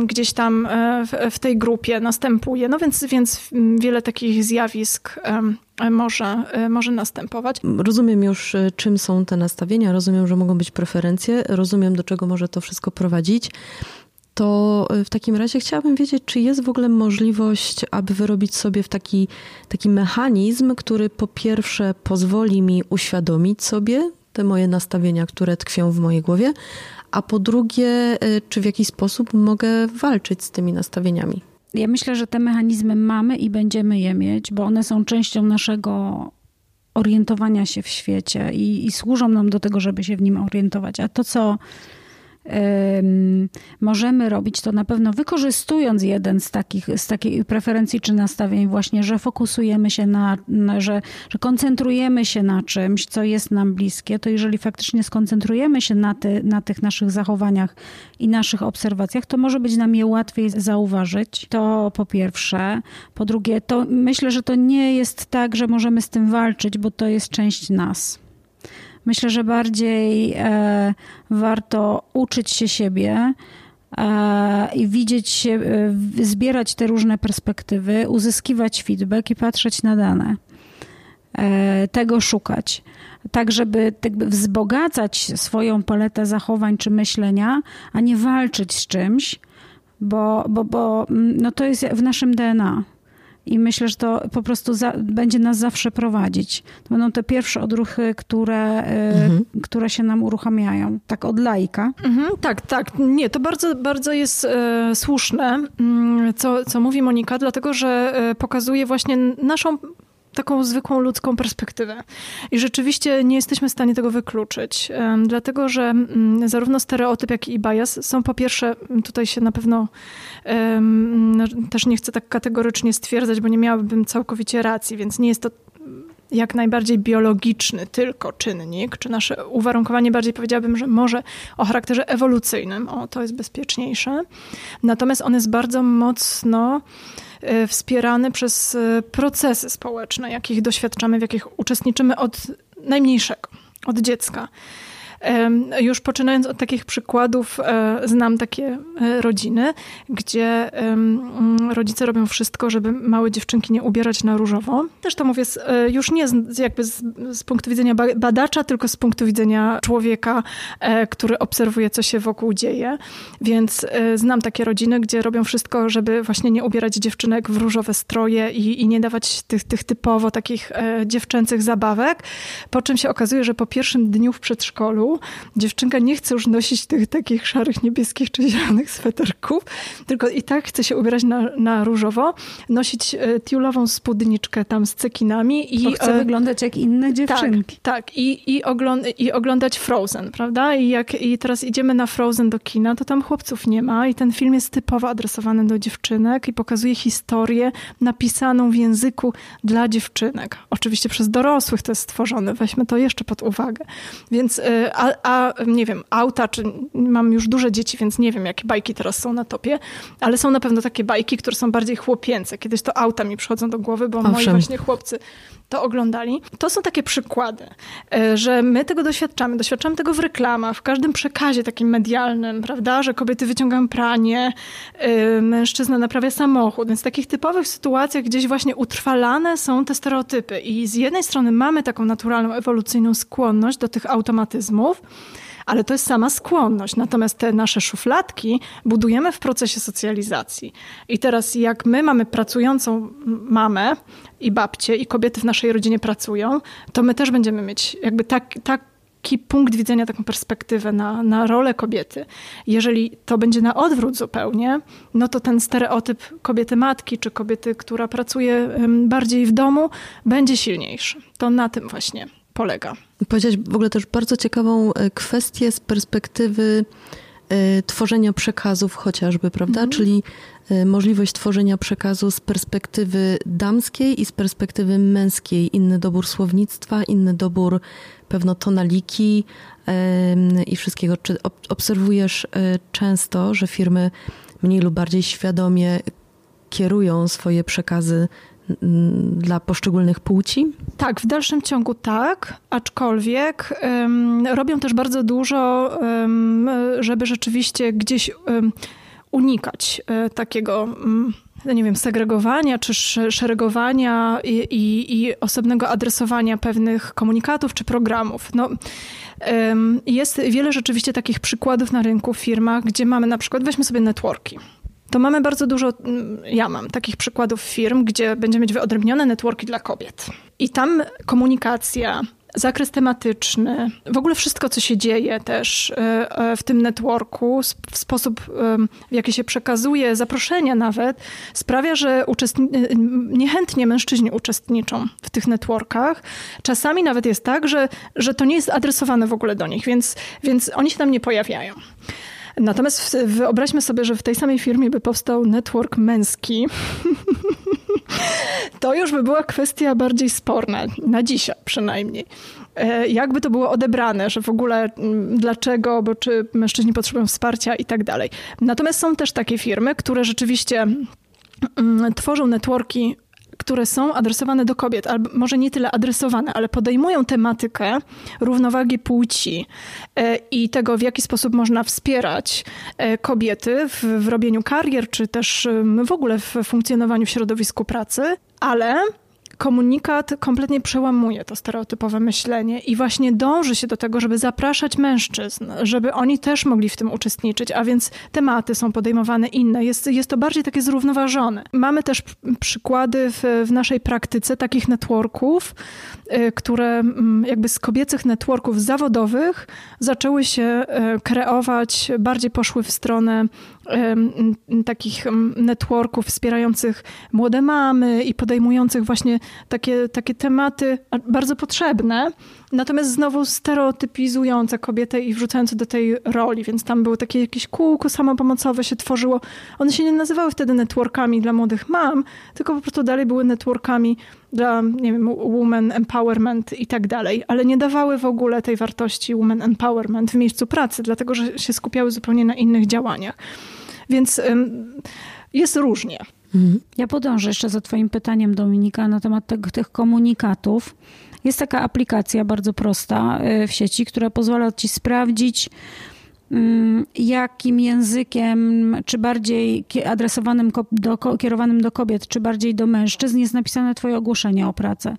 gdzieś tam e, w, tej grupie następuje. No więc, więc wiele takich zjawisk może, e, może następować. Rozumiem już, e, czym są te nastawienia, rozumiem, że mogą być preferencje, rozumiem, do czego może to wszystko prowadzić to e, w takim razie chciałabym wiedzieć, czy jest w ogóle możliwość, aby wyrobić sobie w taki, taki mechanizm, który po pierwsze pozwoli mi uświadomić sobie te moje nastawienia, które tkwią w mojej głowie, a po drugie, e, czy w jakiś sposób mogę walczyć z tymi nastawieniami. Ja myślę, że te mechanizmy mamy i będziemy je mieć, bo one są częścią naszego orientowania się w świecie i, i służą nam do tego, żeby się w nim orientować. A to, co możemy robić to na pewno wykorzystując jeden z takich, z takich preferencji czy nastawień właśnie, że fokusujemy się na, na że, że koncentrujemy się na czymś, co jest nam bliskie, to jeżeli faktycznie skoncentrujemy się na, ty, na tych naszych zachowaniach i naszych obserwacjach, to może być nam je łatwiej zauważyć. To po pierwsze. Po drugie, to myślę, że to nie jest tak, że możemy z tym walczyć, bo to jest część nas. Myślę, że bardziej e, warto uczyć się siebie e, i widzieć się, e, zbierać te różne perspektywy, uzyskiwać feedback i patrzeć na dane. E, tego szukać. Tak, żeby jakby wzbogacać swoją paletę zachowań czy myślenia, a nie walczyć z czymś, bo, bo, bo mm, no to jest w naszym DNA i myślę, że to po prostu za, będzie nas zawsze prowadzić. To będą te pierwsze odruchy, które, y, mhm. które się nam uruchamiają. Tak od lajka. Mhm, tak, tak. Nie, to bardzo, bardzo jest e, słuszne, mm, co, co mówi Monika, dlatego że e, pokazuje właśnie naszą taką zwykłą ludzką perspektywę. I rzeczywiście nie jesteśmy w stanie tego wykluczyć, dlatego że mm, zarówno stereotyp, jak i bias są po pierwsze, tutaj się na pewno no, też nie chcę tak kategorycznie stwierdzać, bo nie miałabym całkowicie racji, więc nie jest to jak najbardziej biologiczny tylko czynnik, czy nasze uwarunkowanie bardziej powiedziałabym, że może o charakterze ewolucyjnym, o to jest bezpieczniejsze. Natomiast on jest bardzo mocno wspierany przez e, procesy społeczne, jakich doświadczamy, w jakich uczestniczymy od najmniejszego, od dziecka. Już poczynając od takich przykładów, e, znam takie e, rodziny, gdzie mm, rodzice robią wszystko, żeby małe dziewczynki nie ubierać na różowo. Też to mówię e, już nie jakby z, z punktu widzenia badacza, tylko z punktu widzenia człowieka, który obserwuje, co się wokół dzieje. Więc znam takie rodziny, gdzie robią wszystko, żeby właśnie nie ubierać dziewczynek w różowe stroje i, i nie dawać tych, tych typowo takich dziewczęcych zabawek. Po czym się okazuje, że po pierwszym dniu w przedszkolu dziewczynka nie chce już nosić tych takich szarych, niebieskich czy zielonych sweterków, tylko i tak chce się ubierać na, na różowo, nosić e, tiulową spódniczkę tam z cekinami. I Bo chce e, wyglądać jak inne tak, dziewczynki. Tak, tak. I, i, ogląd i oglądać Frozen, prawda? I jak i teraz idziemy na Frozen do kina, to tam chłopców nie ma i ten film jest typowo adresowany do dziewczynek i pokazuje historię napisaną w języku dla dziewczynek. Oczywiście przez dorosłych to jest stworzone, weźmy to jeszcze pod uwagę. Więc e, a, a nie wiem, auta, czy mam już duże dzieci, więc nie wiem, jakie bajki teraz są na topie, ale są na pewno takie bajki, które są bardziej chłopięce. Kiedyś to auta mi przychodzą do głowy, bo Owszem. moi właśnie chłopcy to oglądali. To są takie przykłady, e, że my tego doświadczamy. Doświadczamy tego w reklamach, w każdym przekazie takim medialnym, prawda, że kobiety wyciągają pranie, e, mężczyzna naprawia samochód. Więc w takich typowych sytuacjach gdzieś właśnie utrwalane są te stereotypy. I z jednej strony mamy taką naturalną, ewolucyjną skłonność do tych automatyzmów, ale to jest sama skłonność. Natomiast te nasze szufladki budujemy w procesie socjalizacji. I teraz jak my mamy pracującą mamę i babcię i kobiety w naszej rodzinie pracują, to my też będziemy mieć jakby tak, tak taki punkt widzenia, taką perspektywę na, na rolę kobiety. Jeżeli to będzie na odwrót zupełnie, no to ten stereotyp kobiety matki, czy kobiety, która pracuje bardziej w domu, będzie silniejszy. To na tym właśnie polega. Powiedziałeś w ogóle też bardzo ciekawą e, kwestię z perspektywy y, tworzenia przekazów chociażby, prawda? Mm. Czyli y, możliwość tworzenia przekazu z perspektywy damskiej i z perspektywy męskiej. Inny dobór słownictwa, inny dobór pewno tonaliki i wszystkiego. Czy obserwujesz e, często, że firmy mniej lub bardziej świadomie kierują swoje przekazy dla poszczególnych płci? Tak, w dalszym ciągu tak, aczkolwiek um, robią też bardzo dużo, um, żeby rzeczywiście gdzieś um, unikać e, takiego no nie wiem, segregowania czy szeregowania i, i, i, osobnego adresowania pewnych komunikatów czy programów. No, jest wiele rzeczywiście takich przykładów na rynku w firmach, gdzie mamy na przykład, weźmy sobie networki. To mamy bardzo dużo, mm, ja mam takich przykładów firm, gdzie będziemy mieć wyodrębnione networki dla kobiet. I tam komunikacja, zakres tematyczny, w ogóle wszystko, co się dzieje też e, e, w tym networku, w sposób, w jaki się przekazuje, zaproszenia nawet, sprawia, że e, niechętnie mężczyźni uczestniczą w tych networkach. Czasami nawet jest tak, że, że to nie jest adresowane w ogóle do nich, więc, więc oni się tam nie pojawiają. Natomiast wyobraźmy sobie, że w tej samej firmie by powstał network męski. to już by była kwestia bardziej sporna, na dzisiaj przynajmniej. E, jakby to było odebrane, że w ogóle dlaczego, bo czy mężczyźni potrzebują wsparcia i tak dalej. Natomiast są też takie firmy, które rzeczywiście tworzą networki które są adresowane do kobiet, albo może nie tyle adresowane, ale podejmują tematykę równowagi płci e, i tego, w jaki sposób można wspierać e, kobiety w, w robieniu karier, czy też w ogóle w funkcjonowaniu w środowisku pracy, ale komunikat kompletnie przełamuje to stereotypowe myślenie i właśnie dąży się do tego, żeby zapraszać mężczyzn, żeby oni też mogli w tym uczestniczyć, a więc tematy są podejmowane inne. Jest, jest to bardziej takie zrównoważone. Mamy też przykłady w, w naszej praktyce takich networków, y, które mm, jakby z kobiecych networków zawodowych zaczęły się y, kreować, bardziej poszły w stronę takich networków wspierających młode mamy i podejmujących właśnie takie, takie tematy bardzo potrzebne, natomiast znowu stereotypizujące kobietę i wrzucające do tej roli, więc tam było takie jakieś kółko samopomocowe się tworzyło. One się nie nazywały wtedy networkami dla młodych mam, tylko po prostu dalej były networkami dla, nie wiem, woman empowerment i tak dalej, ale nie dawały w ogóle tej wartości woman empowerment w miejscu pracy, dlatego że się skupiały zupełnie na innych działaniach. Więc jest różnie. Mhm. Ja podążę jeszcze za Twoim pytaniem, Dominika, na temat tych, komunikatów. Jest taka aplikacja bardzo prosta y, w sieci, która pozwala Ci sprawdzić, jakim językiem, czy bardziej adresowanym do, kierowanym do kobiet, czy bardziej do mężczyzn jest napisane Twoje ogłoszenie o pracę.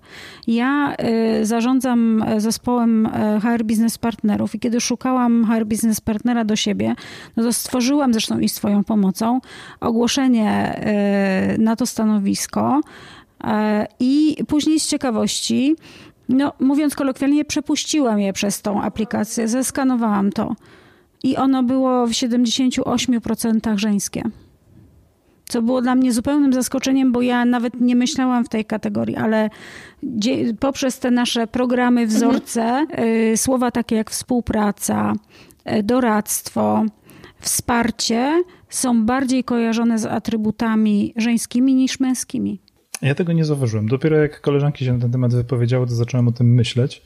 Ja y, zarządzam e, zespołem e, HR Business Partnerów i kiedy szukałam HR Business Partnera do siebie, no to stworzyłam zresztą i swoją pomocą ogłoszenie y, na to stanowisko y, i później z ciekawości no, mówiąc kolokwialnie, przepuściłam je przez tą aplikację, zeskanowałam to i ono było w 78% żeńskie. Co było dla mnie zupełnym zaskoczeniem, bo ja nawet nie myślałam w tej kategorii, ale poprzez te nasze programy, wzorce, mhm. słowa takie jak współpraca, y, doradztwo, wsparcie są bardziej kojarzone z atrybutami żeńskimi niż męskimi. Ja tego nie zauważyłem. Dopiero jak koleżanki się na ten temat wypowiedziały, to zacząłem o tym myśleć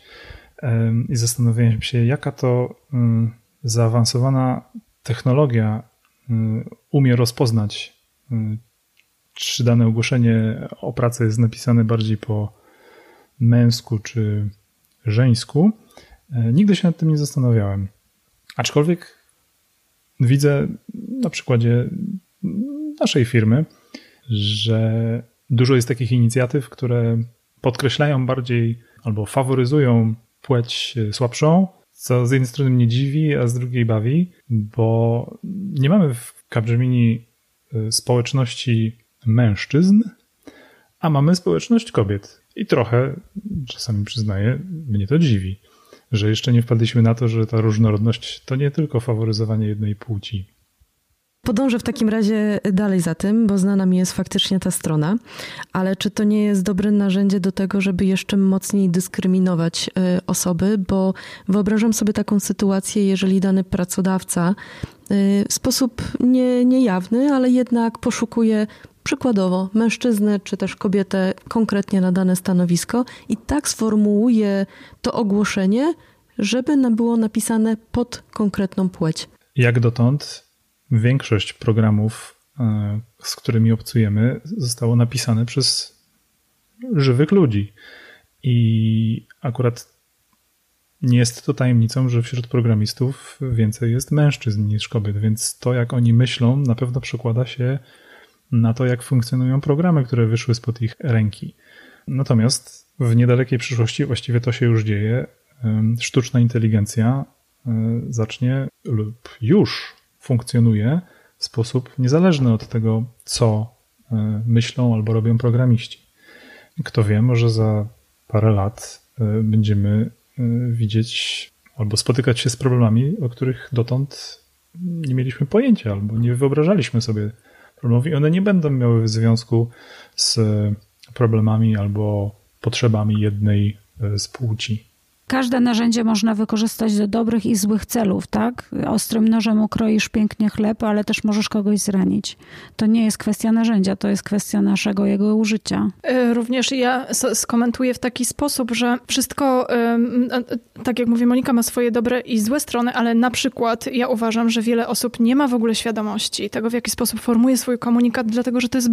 i zastanawiałem się, jaka to zaawansowana technologia y, umie rozpoznać, y, czy dane ogłoszenie o pracę jest napisane bardziej po męsku czy żeńsku. Y, nigdy się nad tym nie zastanawiałem. Aczkolwiek widzę na przykładzie naszej firmy, że dużo jest takich inicjatyw, które podkreślają bardziej albo faworyzują płeć słabszą, co z jednej strony mnie dziwi, a z drugiej bawi, bo nie mamy w Capgemini y, społeczności mężczyzn, a mamy społeczność kobiet. I trochę, czasami przyznaję, mnie to dziwi, że jeszcze nie wpadliśmy na to, że ta różnorodność to nie tylko faworyzowanie jednej płci. Podążę w takim razie dalej za tym, bo znana mi jest faktycznie ta strona, ale czy to nie jest dobre narzędzie do tego, żeby jeszcze mocniej dyskryminować y, osoby, bo wyobrażam sobie taką sytuację, jeżeli dany pracodawca y, w sposób nie, niejawny, ale jednak poszukuje przykładowo mężczyznę czy też kobietę konkretnie na dane stanowisko i tak sformułuje to ogłoszenie, żeby było napisane pod konkretną płeć. Jak dotąd większość programów, e, z którymi obcujemy, zostało napisane przez żywych ludzi. I akurat nie jest to tajemnicą, że wśród programistów więcej jest mężczyzn niż kobiet, więc to, jak oni myślą, na pewno przekłada się na to, jak funkcjonują programy, które wyszły spod ich ręki. Natomiast w niedalekiej przyszłości właściwie to się już dzieje. Sztuczna inteligencja e, zacznie lub już funkcjonuje w sposób niezależny od tego, co e, myślą albo robią programiści. Kto wie, może za parę lat e, będziemy widzieć albo spotykać się z problemami, o których dotąd nie mieliśmy pojęcia albo nie wyobrażaliśmy sobie problemów i one nie będą miały związku z problemami albo potrzebami jednej e, z płci. Każde narzędzie można wykorzystać do dobrych i złych celów, tak? Ostrym nożem ukroisz pięknie chleb, ale też możesz kogoś zranić. To nie jest kwestia narzędzia, to jest kwestia naszego jego użycia. E, również ja skomentuję w taki sposób, że wszystko, tak jak mówi Monika, ma swoje dobre i złe strony, ale na przykład ja uważam, że wiele osób nie ma w ogóle świadomości tego, w jaki sposób formuje swój komunikat, dlatego że to jest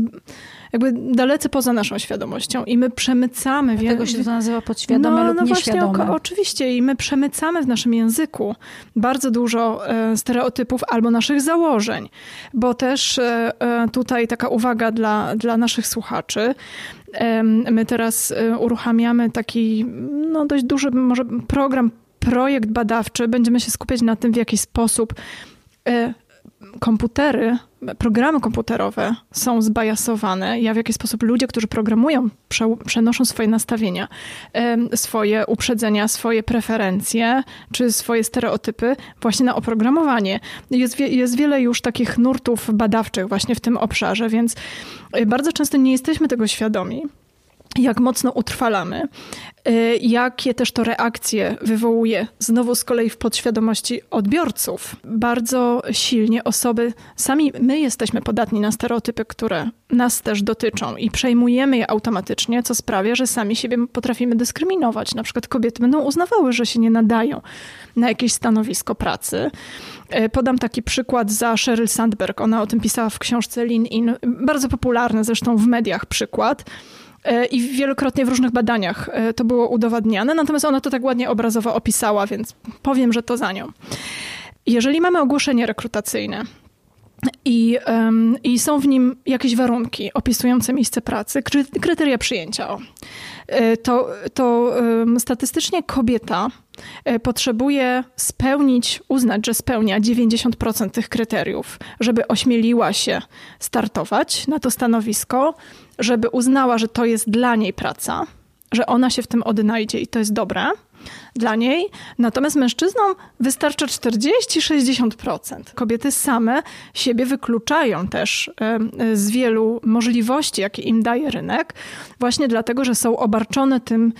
jakby dalece poza naszą świadomością i my przemycamy. Dlatego się to nazywa podświadome no, lub no nieświadome. Właśnie, oczywiście i my przemycamy w naszym języku bardzo dużo e, stereotypów albo naszych założeń, bo też e, e, tutaj taka uwaga dla, dla naszych słuchaczy. My teraz uruchamiamy taki no, dość duży może program, projekt badawczy. Będziemy się skupiać na tym, w jaki sposób komputery, programy komputerowe są zbajasowane, ja w jaki sposób ludzie, którzy programują, prze, przenoszą swoje nastawienia, swoje uprzedzenia, swoje preferencje, czy swoje stereotypy właśnie na oprogramowanie. Jest, jest wiele już takich nurtów badawczych właśnie w tym obszarze, więc e, bardzo często nie jesteśmy tego świadomi jak mocno utrwalamy, y, jakie też to reakcje wywołuje znowu z kolei w podświadomości odbiorców. Bardzo silnie osoby, sami my jesteśmy podatni na stereotypy, które nas też dotyczą i przejmujemy je automatycznie, co sprawia, że sami siebie potrafimy dyskryminować. Na przykład kobiety będą uznawały, że się nie nadają na jakieś stanowisko pracy. Y, podam taki przykład za Sheryl Sandberg. Ona o tym pisała w książce Lean In, bardzo popularny zresztą w mediach przykład i wielokrotnie w różnych badaniach e, to było udowadniane, natomiast ona to tak ładnie obrazowo opisała, więc powiem, że to za nią. Jeżeli mamy ogłoszenie rekrutacyjne, i, um, I są w nim jakieś warunki opisujące miejsce pracy, kryteria przyjęcia. E, to, to um, statystycznie kobieta potrzebuje spełnić, uznać, że spełnia 90% tych kryteriów, żeby ośmieliła się startować na to stanowisko żeby uznała, że to jest dla niej praca, że ona się w tym odnajdzie i to jest dobre dla niej. Natomiast mężczyznom wystarcza 40-60%. Kobiety same siebie wykluczają też z wielu możliwości, jakie im daje rynek, właśnie dlatego, że są obarczone tym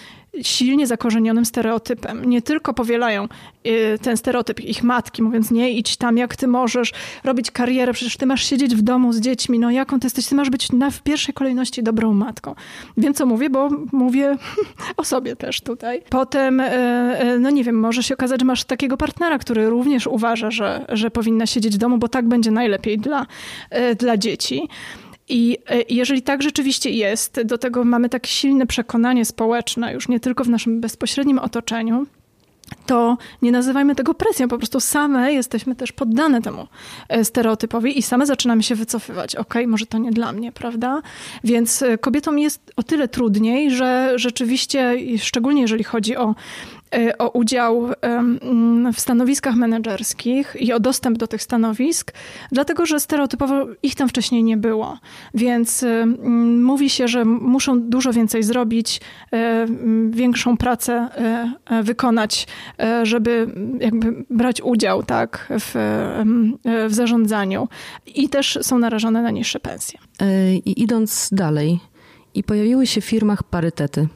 silnie zakorzenionym stereotypem. Nie tylko powielają y, ten stereotyp ich matki, mówiąc nie idź tam, jak ty możesz robić karierę, przecież ty masz siedzieć w domu z dziećmi, no jaką ty jesteś, ty masz być na, w pierwszej kolejności dobrą matką. Wiem, co mówię, bo mówię o sobie też tutaj. Potem, y, y, no nie wiem, może się okazać, że masz takiego partnera, który również uważa, że, że powinna siedzieć w domu, bo tak będzie najlepiej dla, dla dzieci. I e, jeżeli tak rzeczywiście jest, do tego mamy tak silne przekonanie społeczne, już nie tylko w naszym bezpośrednim otoczeniu, to nie nazywajmy tego presją, po prostu same jesteśmy też poddane temu e, stereotypowi i same zaczynamy się wycofywać. Okej, okay, może to nie dla mnie, prawda? Więc e, kobietom jest o tyle trudniej, że rzeczywiście, szczególnie jeżeli chodzi o o udział w stanowiskach menedżerskich i o dostęp do tych stanowisk, dlatego że stereotypowo ich tam wcześniej nie było. Więc mówi się, że muszą dużo więcej zrobić, większą pracę wykonać, żeby jakby brać udział tak, w, w zarządzaniu. I też są narażone na niższe pensje. I idąc dalej, i pojawiły się w firmach parytety.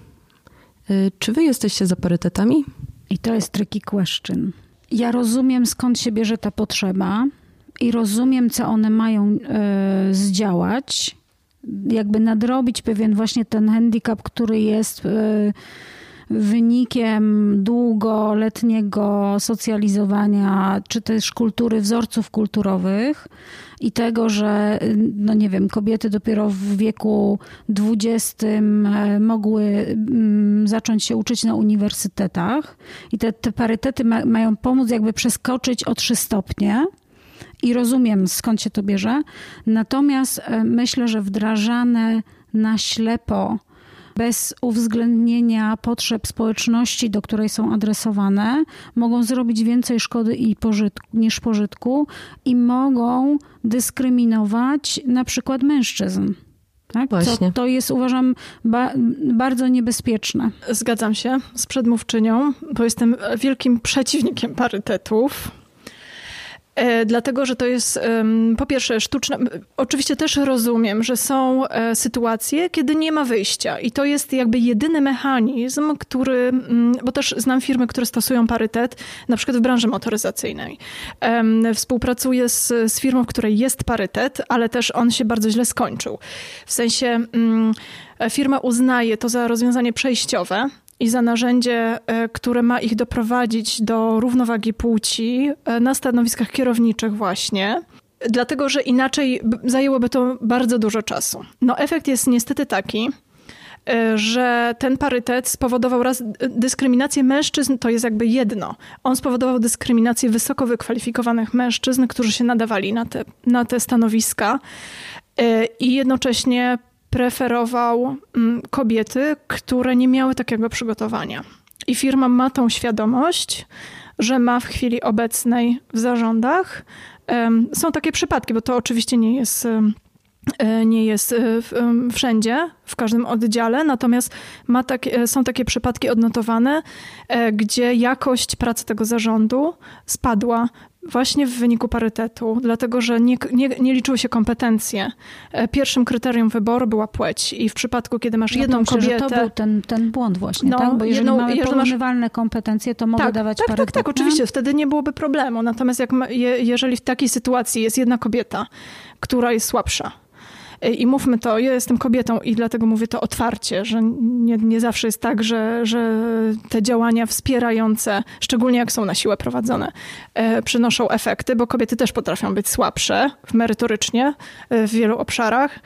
Y, czy wy jesteście za parytetami? I to jest tricky question. Ja rozumiem skąd się bierze ta potrzeba i rozumiem, co one mają y, zdziałać, jakby nadrobić pewien właśnie ten handicap, który jest y, wynikiem długoletniego socjalizowania, czy też kultury, wzorców kulturowych i tego, że, no nie wiem, kobiety dopiero w wieku dwudziestym e, mogły mm, zacząć się uczyć na uniwersytetach i te, te parytety ma, mają pomóc jakby przeskoczyć o trzy stopnie. I rozumiem skąd się to bierze. Natomiast e, myślę, że wdrażane na ślepo bez uwzględnienia potrzeb społeczności, do której są adresowane, mogą zrobić więcej szkody i pożytku, niż pożytku i mogą dyskryminować na przykład mężczyzn. Tak? Właśnie. To, to jest, uważam, ba bardzo niebezpieczne. Zgadzam się z przedmówczynią, bo jestem wielkim przeciwnikiem parytetów. E, dlatego, że to jest po pierwsze sztuczne. Oczywiście też rozumiem, że są e, sytuacje, kiedy nie ma wyjścia i to jest jakby jedyny mechanizm, który, bo też znam firmy, które stosują parytet, na przykład w branży motoryzacyjnej. Współpracuję z, z firmą, w której jest parytet, ale też on się bardzo źle skończył. W sensie firma uznaje to za rozwiązanie przejściowe, i za narzędzie, e, które ma ich doprowadzić do równowagi płci e, na stanowiskach kierowniczych właśnie. Dlatego, że inaczej zajęłoby to bardzo dużo czasu. No efekt jest niestety taki, e, że ten parytet spowodował raz dyskryminację mężczyzn, to jest jakby jedno. On spowodował dyskryminację wysoko wykwalifikowanych mężczyzn, którzy się nadawali na te, na te stanowiska i jednocześnie preferował mm, kobiety, które nie miały takiego przygotowania. I firma ma tą świadomość, że ma w chwili obecnej w zarządach. Są takie przypadki, bo to oczywiście nie jest e, nie jest e, wszędzie, w każdym oddziale, natomiast ma takie, są takie przypadki odnotowane, gdzie jakość pracy tego zarządu spadła Właśnie w wyniku parytetu, dlatego że nie, nie, nie, liczyły się kompetencje. E, pierwszym kryterium wyboru była płeć i w przypadku, kiedy masz jedną myślę, kobietę... To był ten, ten błąd właśnie, no, tak? Bo jeżeli jedną, mamy porównywalne masz... kompetencje, to mogę tak, dawać tak, parytet. Tak, tak, oczywiście, wtedy nie byłoby problemu. Natomiast jak jeżeli w takiej sytuacji jest jedna kobieta, która jest słabsza, i mówmy to, ja jestem kobietą i dlatego mówię to otwarcie, że nie, nie zawsze jest tak, że, że te działania wspierające, szczególnie jak są na siłę prowadzone, e, przynoszą efekty, bo kobiety też potrafią być słabsze merytorycznie e, w wielu obszarach.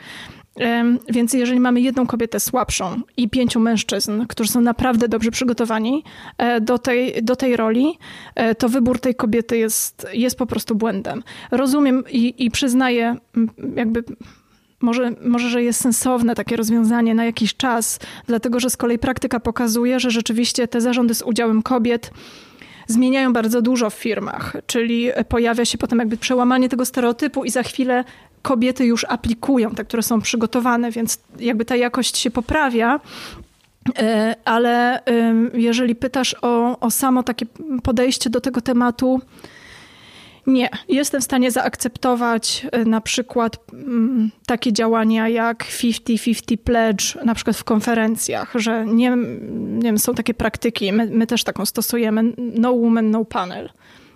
Więc jeżeli mamy jedną kobietę słabszą i pięciu mężczyzn, którzy są naprawdę dobrze przygotowani do tej, do tej roli, to wybór tej kobiety jest, jest po prostu błędem. Rozumiem i, i przyznaję jakby może, może, że jest sensowne takie rozwiązanie na jakiś czas, dlatego że z kolei praktyka pokazuje, że rzeczywiście te zarządy z udziałem kobiet zmieniają bardzo dużo w firmach, czyli pojawia się potem jakby przełamanie tego stereotypu i za chwilę kobiety już aplikują, te, które są przygotowane, więc jakby ta jakość się poprawia. E, ale jeżeli pytasz o, o samo takie podejście do tego tematu, nie, jestem w stanie zaakceptować y, na przykład mm, takie działania jak 50-50 pledge, na przykład w konferencjach, że nie, nie wiem, są takie praktyki, my, my też taką stosujemy, no woman, no panel.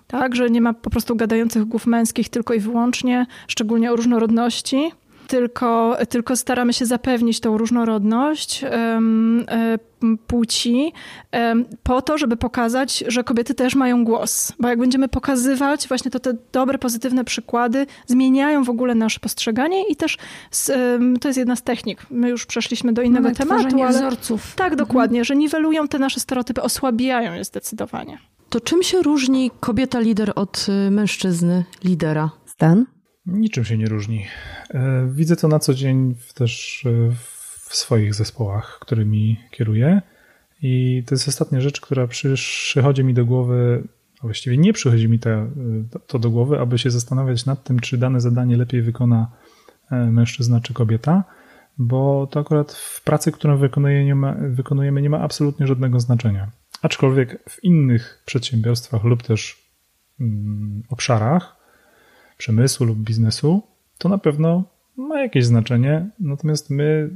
Tak, że nie ma po prostu gadających głów męskich tylko i wyłącznie, szczególnie o różnorodności tylko, tylko staramy się zapewnić tą różnorodność um, płci um, po to, żeby pokazać, że kobiety też mają głos. Bo jak będziemy pokazywać właśnie to te dobre, pozytywne przykłady, zmieniają w ogóle nasze postrzeganie i też um, to jest jedna z technik. My już przeszliśmy do innego Mamy tematu. Ale wzorców. Tak, mhm. dokładnie, że niwelują te nasze stereotypy, osłabiają je zdecydowanie. To czym się różni kobieta lider od y, mężczyzny lidera? Stan? Niczym się nie różni. E, widzę to na co dzień też e, w swoich zespołach, którymi kieruję. I to jest ostatnia rzecz, która przychodzi mi do głowy, a właściwie nie przychodzi mi to, to do głowy, aby się zastanawiać nad tym, czy dane zadanie lepiej wykona e, mężczyzna czy kobieta, bo to akurat w pracy, którą wykonuje, nie ma, wykonujemy, nie ma absolutnie żadnego znaczenia. Aczkolwiek w innych przedsiębiorstwach lub też mm, obszarach przemysłu lub biznesu to na pewno ma jakieś znaczenie, natomiast my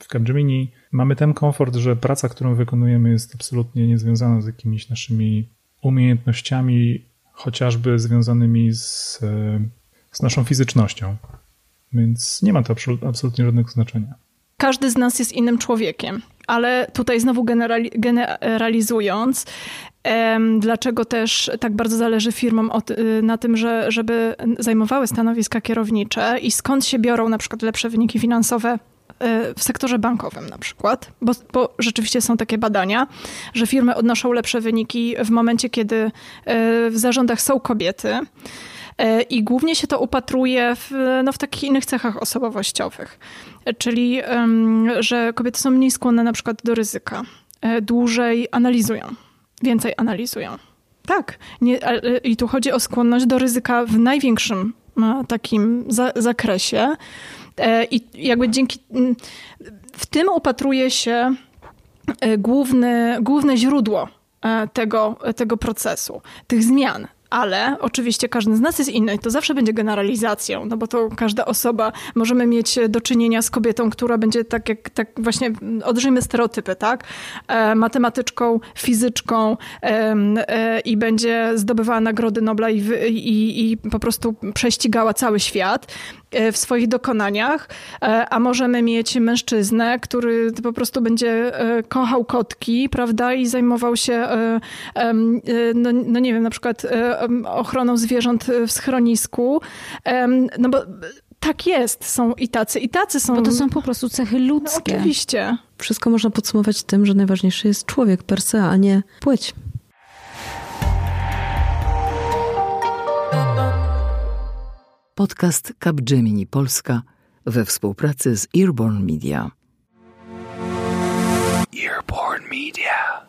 w Capgemini mamy ten komfort, że praca, którą wykonujemy jest absolutnie niezwiązana z jakimiś naszymi umiejętnościami, chociażby związanymi z, z naszą fizycznością. Więc nie ma to absolutnie żadnego znaczenia. Każdy z nas jest innym człowiekiem, ale tutaj znowu generalizując, Dlaczego też tak bardzo zależy firmom y, na tym, że, żeby zajmowały stanowiska kierownicze i skąd się biorą na przykład lepsze wyniki finansowe y, w sektorze bankowym na przykład, bo, bo, rzeczywiście są takie badania, że firmy odnoszą lepsze wyniki w momencie, kiedy y, w zarządach są kobiety. I głównie się to upatruje w, no, w takich innych cechach osobowościowych, czyli że kobiety są mniej skłonne na przykład do ryzyka, dłużej analizują więcej analizują. Tak. Nie, I tu chodzi o skłonność do ryzyka w największym e, takim za, zakresie. E, I jakby dzięki. W tym upatruje się e, główny, główne źródło tego, tego procesu, tych zmian ale oczywiście każdy z nas jest inny i to zawsze będzie generalizacją, no bo to każda osoba, możemy mieć do czynienia z kobietą, która będzie tak jak, tak właśnie, odżyjmy stereotypy, tak? E, matematyczką, fizyczką e, e, i będzie zdobywała nagrody Nobla i, i, i po prostu prześcigała cały świat. E, w swoich dokonaniach, e, a możemy mieć mężczyznę, który po prostu będzie e, kochał kotki, prawda, i zajmował się, no, no nie wiem, na przykład ochroną zwierząt w schronisku, no bo tak jest, są i tacy, i tacy są. Bo to są po prostu cechy ludzkie. No, oczywiście. Wszystko można podsumować tym, że najważniejszy jest człowiek per se, a nie płeć. Podcast Capgemini Polska we współpracy z Earborn Media. Earborn Media.